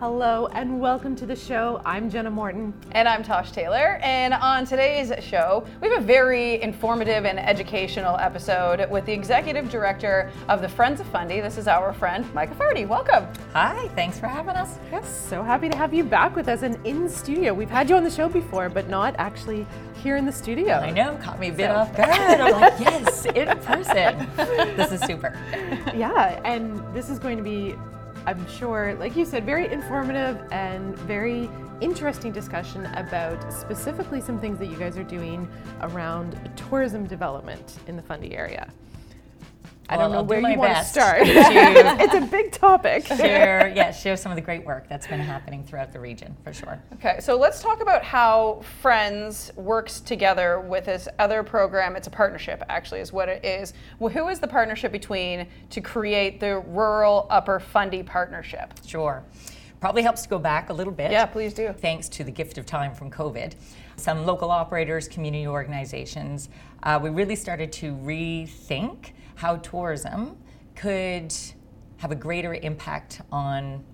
Hello and welcome to the show. I'm Jenna Morton. And I'm Tosh Taylor. And on today's show, we have a very informative and educational episode with the executive director of the Friends of Fundy. This is our friend, Micah Fardy. Welcome. Hi, thanks for having us. Yes, so happy to have you back with us and in studio. We've had you on the show before, but not actually here in the studio. I know, caught me a bit so. off guard. I'm like, yes, in person. This is super. Yeah, and this is going to be I'm sure, like you said, very informative and very interesting discussion about specifically some things that you guys are doing around tourism development in the Fundy area. I don't know I'll where do you want to start. it's a big topic. Share, yeah, share some of the great work that's been happening throughout the region, for sure. Okay, so let's talk about how Friends works together with this other program. It's a partnership, actually, is what it is. Well, who is the partnership between to create the Rural Upper Fundy Partnership? Sure. Probably helps to go back a little bit. Yeah, please do. Thanks to the gift of time from COVID. Some local operators, community organizations, uh, we really started to rethink how tourism could have a greater impact on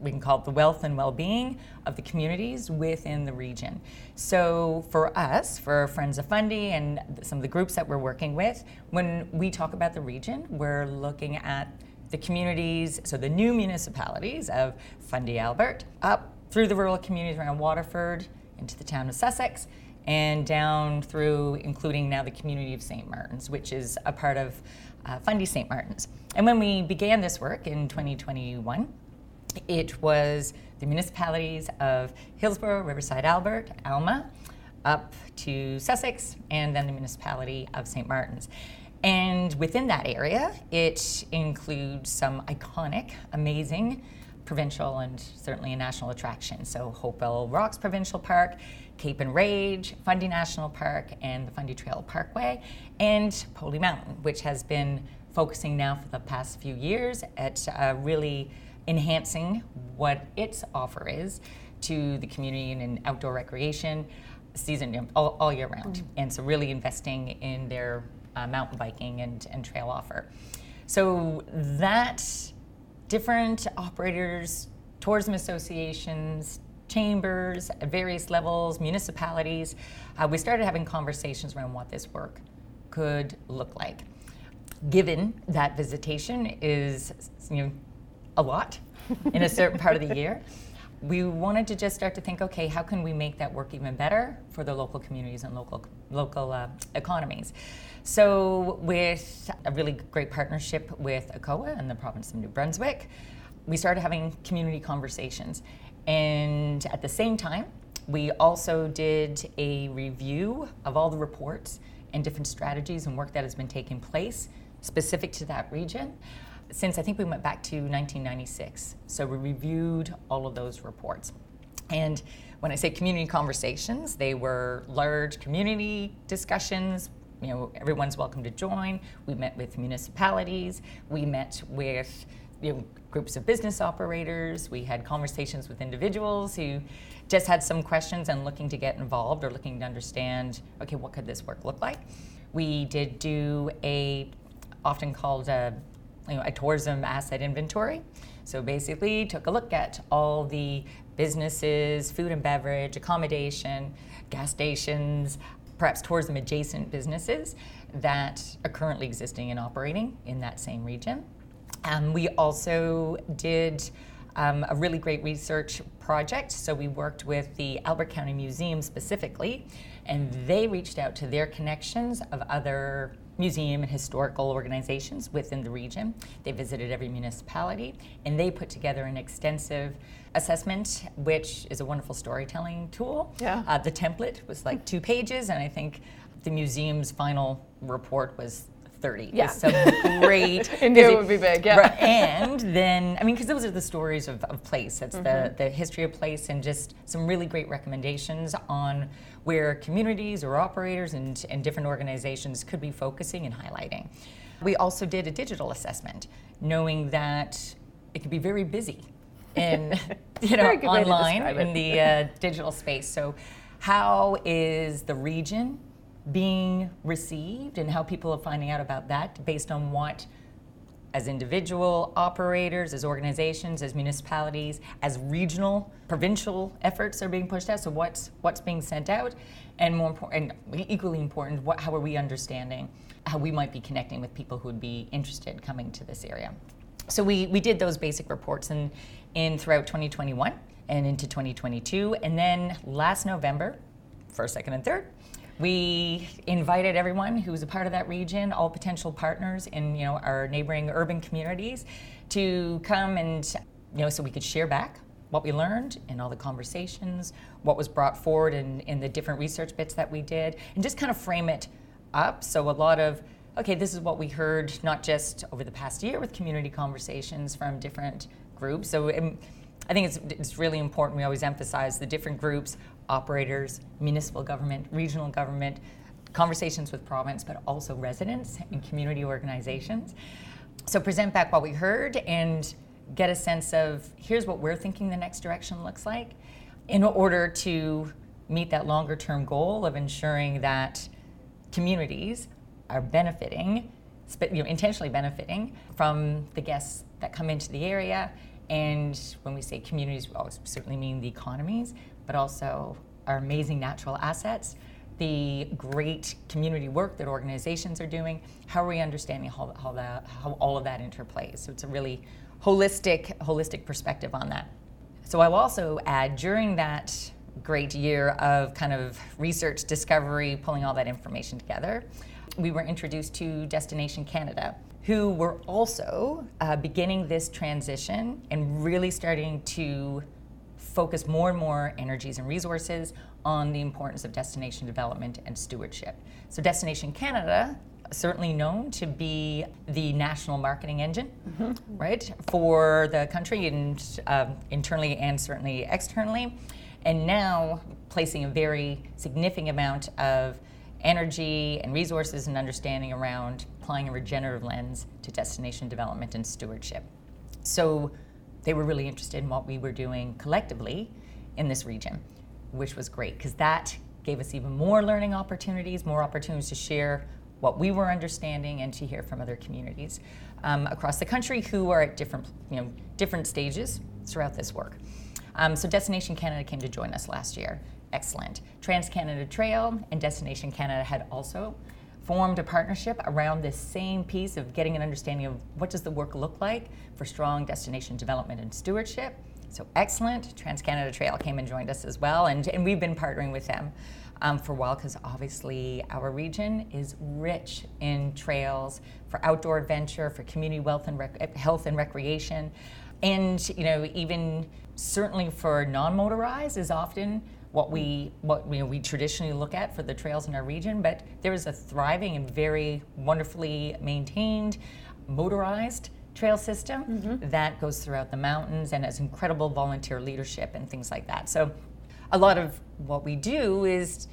we can call it the wealth and well-being of the communities within the region. So for us, for Friends of Fundy and some of the groups that we're working with, when we talk about the region, we're looking at the communities, so the new municipalities of Fundy Albert, up through the rural communities around Waterford, into the town of Sussex, and down through including now the community of St. Martin's, which is a part of uh, Fundy St. Martin's. And when we began this work in 2021, it was the municipalities of Hillsborough, Riverside Albert, Alma, up to Sussex, and then the municipality of St. Martin's. And within that area, it includes some iconic, amazing provincial and certainly a national attraction. So Hopewell Rocks Provincial Park, Cape Enrage, Fundy National Park, and the Fundy Trail Parkway, and Poley Mountain, which has been focusing now for the past few years at uh, really enhancing what its offer is to the community and outdoor recreation season all, all year round. Mm-hmm. And so really investing in their uh, mountain biking and, and trail offer. So that different operators, tourism associations, chambers at various levels, municipalities, uh, we started having conversations around what this work could look like. Given that visitation is you know, a lot in a certain part of the year, we wanted to just start to think, okay, how can we make that work even better for the local communities and local local uh, economies? So, with a really great partnership with ACOA and the province of New Brunswick, we started having community conversations. And at the same time, we also did a review of all the reports and different strategies and work that has been taking place specific to that region since I think we went back to 1996. So we reviewed all of those reports. And when I say community conversations, they were large community discussions. You know, everyone's welcome to join. We met with municipalities. We met with you know, groups of business operators. We had conversations with individuals who just had some questions and looking to get involved or looking to understand, okay, what could this work look like? We did do a often called a you know, a tourism asset inventory. So basically, took a look at all the businesses, food and beverage, accommodation, gas stations, perhaps tourism adjacent businesses that are currently existing and operating in that same region. Um, we also did um, a really great research project. So we worked with the Albert County Museum specifically, and they reached out to their connections of other museum and historical organizations within the region. They visited every municipality and they put together an extensive assessment, which is a wonderful storytelling tool. Yeah. Uh, the template was like two pages, and I think the museum's final report was 30. Yeah. So great. India would be big, yeah. Right, and then, I mean, because those are the stories of, of place. It's mm-hmm. the, the history of place and just some really great recommendations on where communities or operators and, and different organizations could be focusing and highlighting. We also did a digital assessment, knowing that it could be very busy in, you know, online in the uh, digital space. So how is the region being received and how people are finding out about that based on what as individual operators, as organizations, as municipalities, as regional, provincial efforts are being pushed out. So what's what's being sent out, and more important, and equally important, what, how are we understanding how we might be connecting with people who would be interested coming to this area. So we we did those basic reports in in throughout 2021 and into 2022, and then last November, first, second, and third we invited everyone who was a part of that region, all potential partners in you know our neighboring urban communities, to come and you know so we could share back what we learned in all the conversations, what was brought forward in, in the different research bits that we did, and just kind of frame it up. So a lot of okay, this is what we heard not just over the past year with community conversations from different groups. So um, I think it's, it's really important. We always emphasize the different groups operators, municipal government, regional government, conversations with province, but also residents and community organizations. So present back what we heard and get a sense of here's what we're thinking the next direction looks like in order to meet that longer term goal of ensuring that communities are benefiting, you know, intentionally benefiting from the guests that come into the area. And when we say communities, we always certainly mean the economies, but also our amazing natural assets, the great community work that organizations are doing. How are we understanding how, how, that, how all of that interplays? So it's a really holistic, holistic perspective on that. So I'll also add during that great year of kind of research, discovery, pulling all that information together, we were introduced to Destination Canada, who were also uh, beginning this transition and really starting to focus more and more energies and resources on the importance of destination development and stewardship. So, Destination Canada, certainly known to be the national marketing engine, mm-hmm. right, for the country and uh, internally and certainly externally, and now placing a very significant amount of energy and resources and understanding around applying a regenerative lens to destination development and stewardship. So, they were really interested in what we were doing collectively in this region, which was great because that gave us even more learning opportunities, more opportunities to share what we were understanding and to hear from other communities um, across the country who are at different, you know, different stages throughout this work. Um, so Destination Canada came to join us last year. Excellent. Trans Canada Trail and Destination Canada had also formed a partnership around this same piece of getting an understanding of what does the work look like for strong destination development and stewardship. So excellent. TransCanada Trail came and joined us as well, and, and we've been partnering with them um, for a while because obviously our region is rich in trails for outdoor adventure, for community wealth and rec- health and recreation, and you know even certainly for non-motorized is often what we what you know, we traditionally look at for the trails in our region, but there is a thriving and very wonderfully maintained motorized trail system mm-hmm. that goes throughout the mountains and has incredible volunteer leadership and things like that. So a lot of what we do is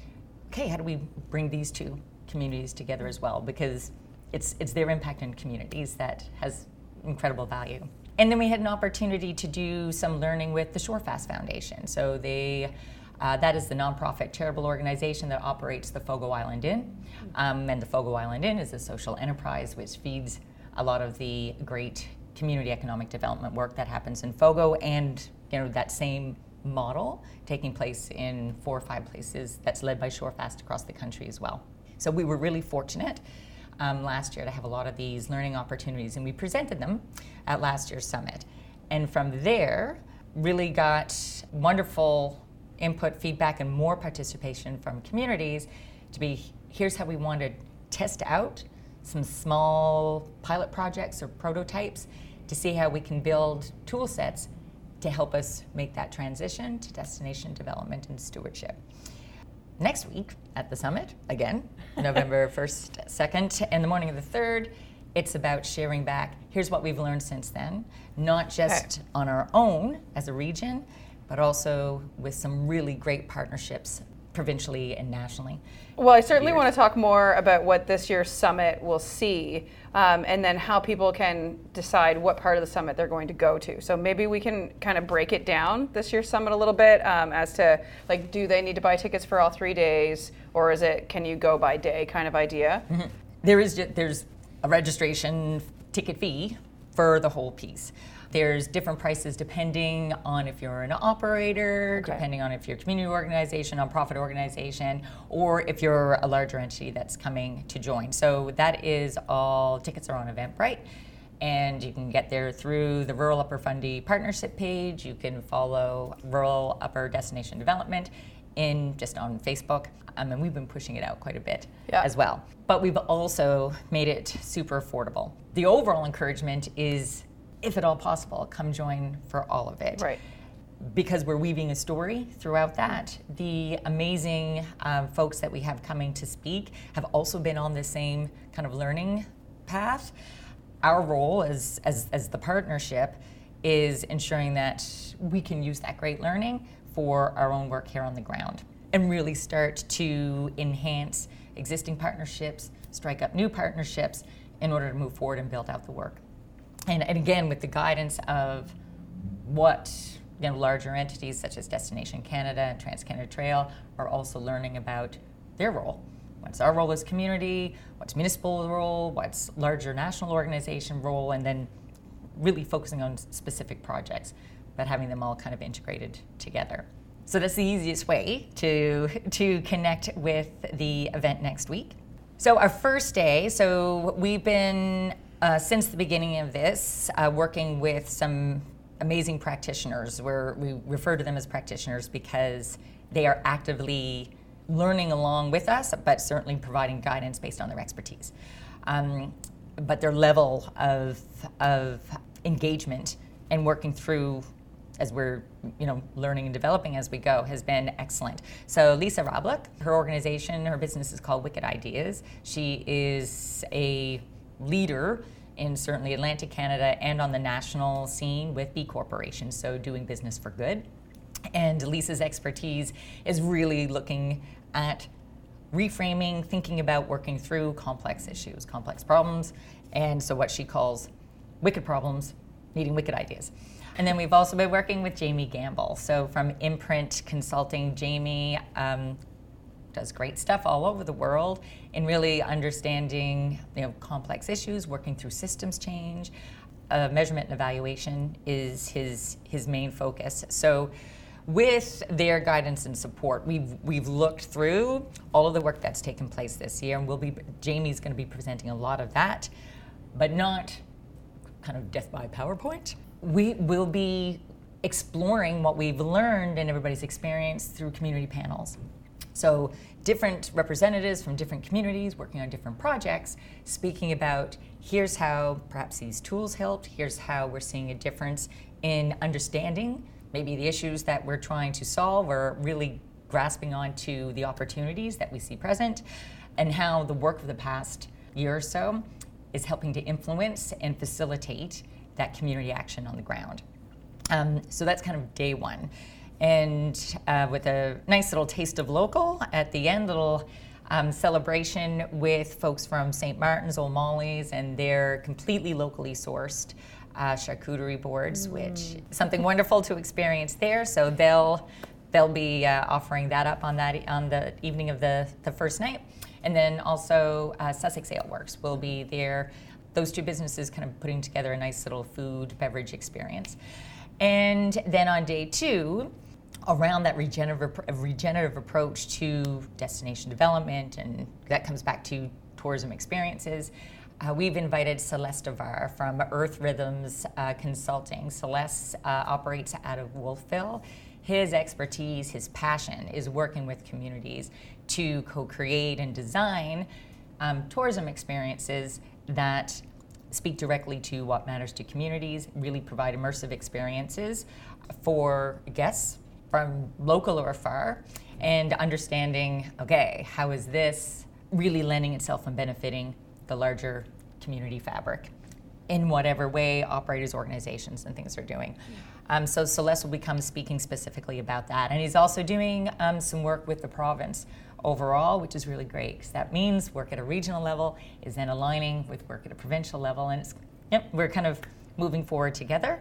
okay, how do we bring these two communities together as well? Because it's it's their impact in communities that has incredible value. And then we had an opportunity to do some learning with the Shorefast Foundation. So they uh, that is the nonprofit charitable organization that operates the Fogo Island Inn. Um, and the Fogo Island Inn is a social enterprise which feeds a lot of the great community economic development work that happens in Fogo and you know that same model taking place in four or five places that's led by Shorefast across the country as well. So we were really fortunate um, last year to have a lot of these learning opportunities and we presented them at last year's summit. And from there, really got wonderful input, feedback, and more participation from communities to be here's how we want to test out some small pilot projects or prototypes to see how we can build tool sets to help us make that transition to destination development and stewardship. Next week at the summit, again, November 1st, 2nd, and the morning of the 3rd, it's about sharing back here's what we've learned since then, not just okay. on our own as a region, but also with some really great partnerships provincially and nationally. Well, I certainly want to talk more about what this year's summit will see um, and then how people can decide what part of the summit they're going to go to. So maybe we can kind of break it down this year's summit a little bit um, as to like, do they need to buy tickets for all three days or is it can you go by day kind of idea? Mm-hmm. There is, there's a registration ticket fee for the whole piece. There's different prices depending on if you're an operator, Okay. depending on if you're a community organization, nonprofit organization, or if you're a larger entity that's coming to join. So that is all tickets are on Eventbrite. And you can get there through the Rural Upper Fundy partnership page. You can follow Rural Upper Destination Development in just on Facebook. Um, and we've been pushing it out quite a bit Yeah. as well. But we've also made it super affordable. The overall encouragement is, if at all possible, come join for all of it Right. because we're weaving a story throughout that. The amazing um, folks that we have coming to speak have also been on the same kind of learning path. Our role as, as, as the partnership is ensuring that we can use that great learning for our own work here on the ground and really start to enhance existing partnerships, strike up new partnerships in order to move forward and build out the work. And, and again, with the guidance of what you know, larger entities such as Destination Canada and Trans Canada Trail are also learning about their role. What's our role as community? What's municipal role? What's larger national organization role? And then really focusing on specific projects, but having them all kind of integrated together. So that's the easiest way to to connect with the event next week. So our first day, so we've been uh, since the beginning of this uh, working with some amazing practitioners. Where we refer to them as practitioners because they are actively learning along with us, but certainly providing guidance based on their expertise. Um, but their level of of engagement and working through as we're you know learning and developing as we go has been excellent. So Lisa Rablick, her organization, her business is called Wicked Ideas. She is a leader in certainly Atlantic Canada and on the national scene with B corporations, so doing business for good. And Lisa's expertise is really looking at reframing, thinking about working through complex issues, complex problems, and so what she calls wicked problems needing wicked ideas. And then we've also been working with Jamie Gamble. So from Imprint Consulting, Jamie um, does great stuff all over the world in really understanding you know complex issues, working through systems change. Uh, measurement and evaluation is his his main focus. So with their guidance and support, we've we've looked through all of the work that's taken place this year, and we'll be Jamie's going to be presenting a lot of that, but not kind of death by PowerPoint. We will be exploring what we've learned and everybody's experience through community panels. So, different representatives from different communities working on different projects speaking about here's how perhaps these tools helped, here's how we're seeing a difference in understanding maybe the issues that we're trying to solve or really grasping onto the opportunities that we see present, and how the work of the past year or so is helping to influence and facilitate that community action on the ground. Um, so that's kind of day one. And uh, with a nice little taste of local at the end, little um, celebration with folks from St. Martin's, Old Molly's, and their completely locally sourced uh, charcuterie boards, which something wonderful to experience there. So they'll they'll be uh, offering that up on that on the evening of the the first night, and then also uh, Sussex Ale Works will be there. Those two businesses kind of putting together a nice little food beverage experience, and then on day two. Around that regenerative, regenerative approach to destination development, and that comes back to tourism experiences. Uh, we've invited Celeste Avar from Earth Rhythms uh, Consulting. Celeste uh, operates out of Wolfville. His expertise, his passion is working with communities to co create and design um, tourism experiences that speak directly to what matters to communities, really provide immersive experiences for guests from local or far, and understanding okay, how is this really lending itself and benefiting the larger community fabric in whatever way operators, organizations, and things are doing. Um, so Celeste will become speaking specifically about that. And he's also doing um, some work with the province overall, which is really great because that means work at a regional level is then aligning with work at a provincial level. And it's, yep, we're kind of moving forward together,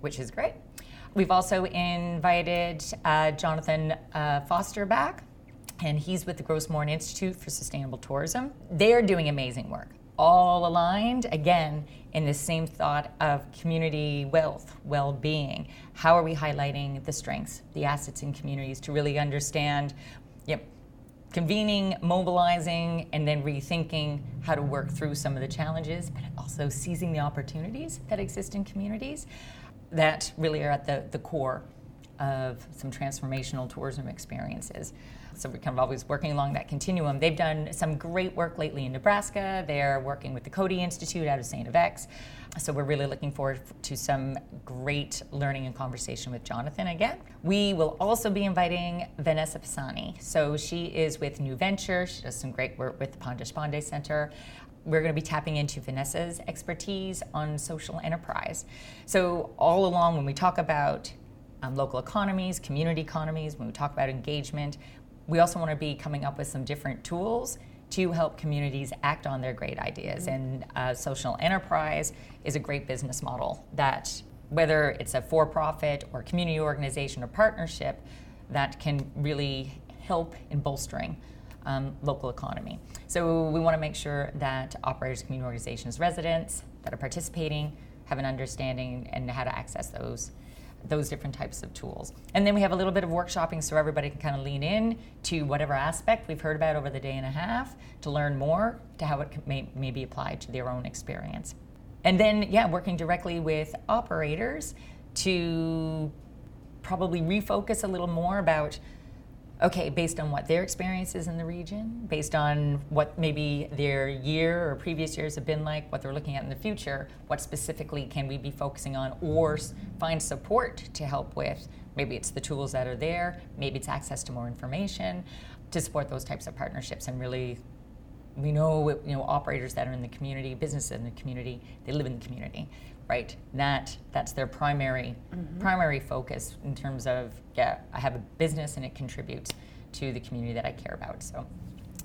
which is great. We've also invited uh, Jonathan uh, Foster back and he's with the Gros Morne Institute for Sustainable Tourism. They are doing amazing work. all aligned again in the same thought of community wealth, well being. How are we highlighting the strengths, the assets in communities to really understand? Yep, convening, mobilizing, and then rethinking how to work through some of the challenges, but also seizing the opportunities that exist in communities that really are at the, the core of some transformational tourism experiences. So we're kind of always working along that continuum. They've done some great work lately in Nebraska. They're working with the Coady Institute out of St. FX. So we're really looking forward to some great learning and conversation with Jonathan again. We will also be inviting Vanessa Pisani. So she is with New Venture. She does some great work with the Pond Deshpande Center we're going to be tapping into Vanessa's expertise on social enterprise. So, all along, when we talk about um, local economies, community economies, when we talk about engagement, we also want to be coming up with some different tools to help communities act on their great ideas. Mm-hmm. And uh, social enterprise is a great business model that, whether it's a for profit or community organization or partnership, that can really help in bolstering um, local economy. So we want to make sure that operators, community organizations, residents that are participating have an understanding and how to access those those different types of tools. And then we have a little bit of workshopping so everybody can kind of lean in to whatever aspect we've heard about over the day and a half to learn more to how it may, may be applied to their own experience. And then, yeah, working directly with operators to probably refocus a little more about okay, based on what their experience is in the region, based on what maybe their year or previous years have been like, what they're looking at in the future, what specifically can we be focusing on or find support to help with? Maybe it's the tools that are there, maybe it's access to more information to support those types of partnerships and really we know you know operators that are in the community, businesses in the community, they live in the community, right? That that's their primary mm-hmm. primary focus in terms of yeah, I have a business and it contributes to the community that I care about. So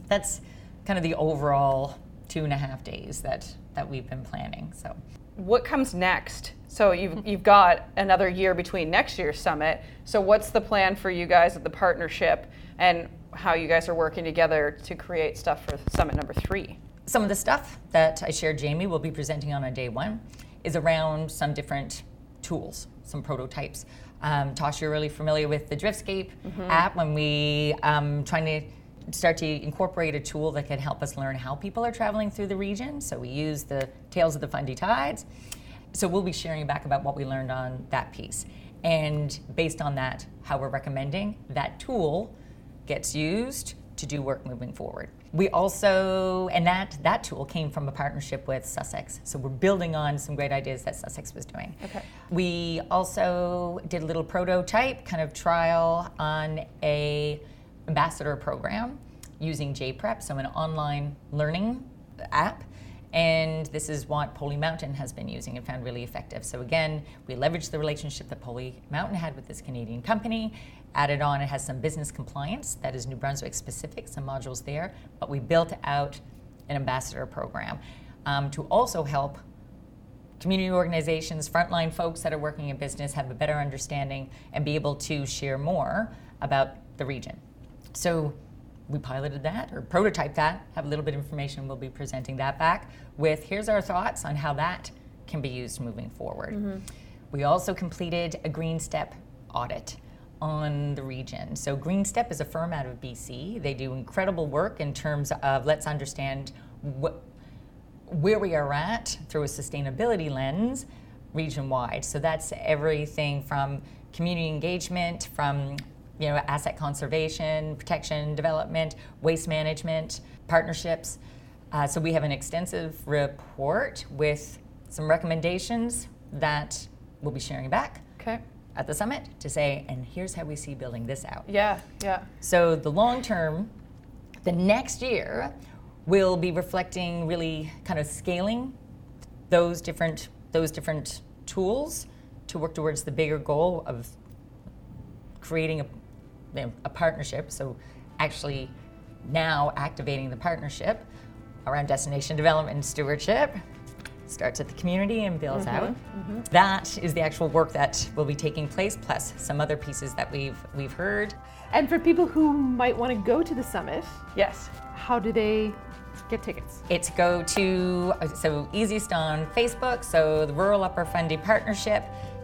that's kind of the overall two and a half days that that we've been planning. So what comes next? So you've you've got another year between next year's summit. So what's the plan for you guys at the partnership and how you guys are working together to create stuff for summit number three? Some of the stuff that I shared Jamie will be presenting on on day one is around some different tools, some prototypes. Um, Tosh, you're really familiar with the Driftscape mm-hmm. app when we um, trying to start to incorporate a tool that can help us learn how people are traveling through the region. So we use the Tales of the Fundy Tides. So we'll be sharing back about what we learned on that piece. And based on that, how we're recommending that tool gets used to do work moving forward. We also, and that, that tool came from a partnership with Sussex. So we're building on some great ideas that Sussex was doing. Okay. We also did a little prototype kind of trial on a ambassador program using JPrep, so an online learning app. And this is what Poley Mountain has been using and found really effective. So again, we leveraged the relationship that Poley Mountain had with this Canadian company added on. It has some business compliance that is New Brunswick specific, some modules there, but we built out an ambassador program um, to also help community organizations, frontline folks that are working in business have a better understanding and be able to share more about the region. So we piloted that or prototyped that, have a little bit of information. We'll be presenting that back with here's our thoughts on how that can be used moving forward. Mm-hmm. We also completed a Green Step audit on the region. So Green Step is a firm out of BC. They do incredible work in terms of let's understand what, where we are at through a sustainability lens region wide. So that's everything from community engagement, from you know asset conservation, protection, development, waste management, partnerships. Uh, so we have an extensive report with some recommendations that we'll be sharing back. Okay at the summit to say, and here's how we see building this out. Yeah, yeah. So the long term, the next year, will be reflecting really kind of scaling those different those different tools to work towards the bigger goal of creating a, you know, a partnership. So actually now activating the partnership around destination development and stewardship starts at the community and builds mm-hmm. out. Mm-hmm. That is the actual work that will be taking place, plus some other pieces that we've we've heard. And for people who might want to go to the summit, Yes. how do they get tickets? It's go to so easiest on Facebook, so the Rural Upper Fundy Partnership,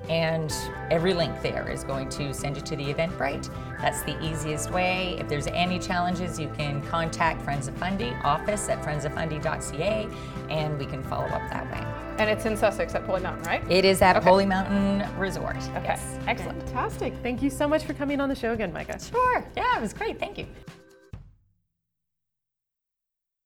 and every link there is going to send you to the Eventbrite. That's the easiest way. If there's any challenges, you can contact Friends of Fundy office at friendsoffundy.ca, and we can follow up that way. And it's in Sussex at Poley Mountain, right? It is at Okay. Poley Mountain Resort. Okay. Yes. Excellent. Fantastic. Thank you so much for coming on the show again, Micah. Sure. Yeah, it was great. Thank you.